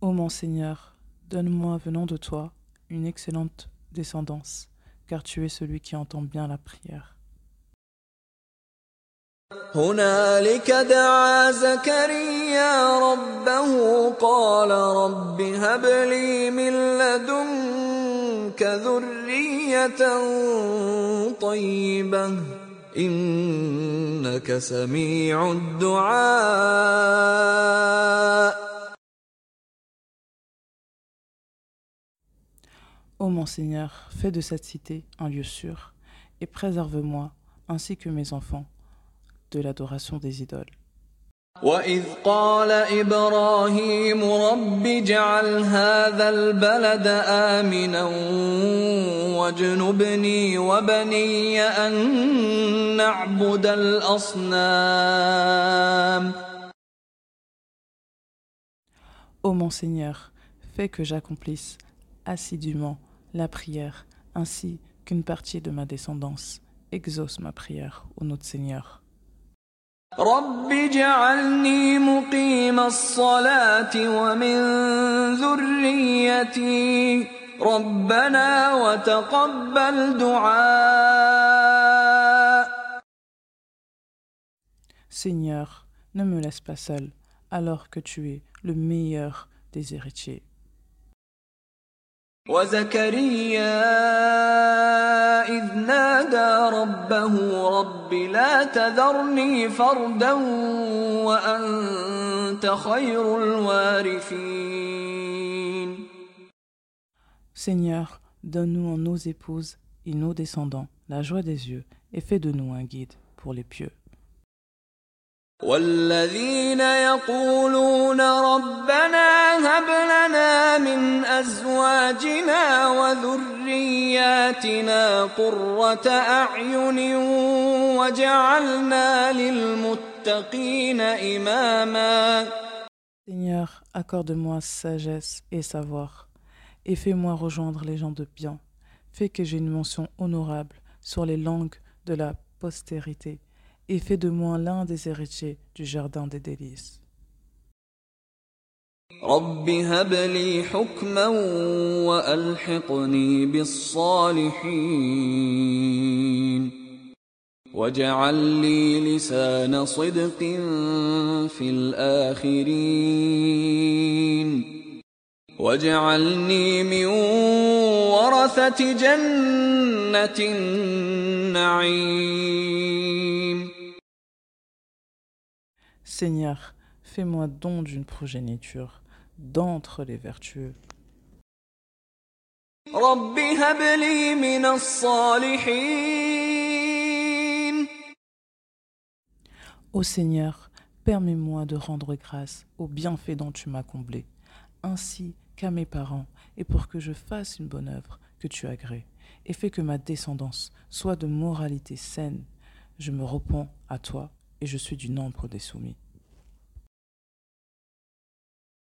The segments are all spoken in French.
Ô mon Seigneur, donne-moi venant de toi une excellente descendance, car tu es celui qui entend bien la prière. هنالك دعا زكريا ربه قال رب هب لي من لدنك ذرية طيبة إنك سميع الدعاء Ô mon Seigneur, fais de cette cité un lieu sûr, et préserve-moi, ainsi que mes enfants, de l'adoration des idoles. وإذ قال إبراهيم رب اجعل هذا البلد آمنا واجنبني وبني أن نعبد الأصنام Ô mon Seigneur, fais que j'accomplisse assidûment la prière, ainsi qu'une partie de ma descendance exauce ma prière au notre Seigneur. رب اجعلني مقيم الصلاة ومن ذريتي ربنا وتقبل دعاء Seigneur, ne me laisse pas seul, alors que tu es le meilleur des héritiers. وزكريا إذ نادى ربه رب لا تذرني فردا وأنت خير الوارثين Seigneur, donne-nous en nos épouses et nos descendants la joie des yeux et fais de nous un guide pour les pieux. والذين يقولون ربنا هب لنا من أزواجنا وذرياتنا قرة أعين وجعلنا للمتقين إماما Seigneur, accorde-moi sagesse et savoir, et fais-moi rejoindre les gens de bien. Fais que j'ai une mention honorable sur les langues de la postérité, et fais de moi l'un des héritiers du jardin des délices. رب هب لي حكما وألحقني بالصالحين واجعل لي لسان صدق في الآخرين واجعلني من ورثة جنة النعيم Seigneur, Fais-moi don d'une progéniture d'entre les vertueux. Ô Seigneur, permets-moi de rendre grâce aux bienfaits dont tu m'as comblé, ainsi qu'à mes parents, et pour que je fasse une bonne œuvre que tu agrées, et fais que ma descendance soit de moralité saine. Je me repens à toi, et je suis du nombre des soumis.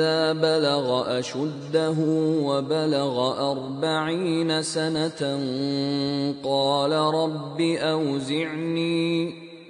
إذا بلغ أشده وبلغ أربعين سنة قال رب أوزعني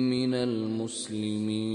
من المسلمين.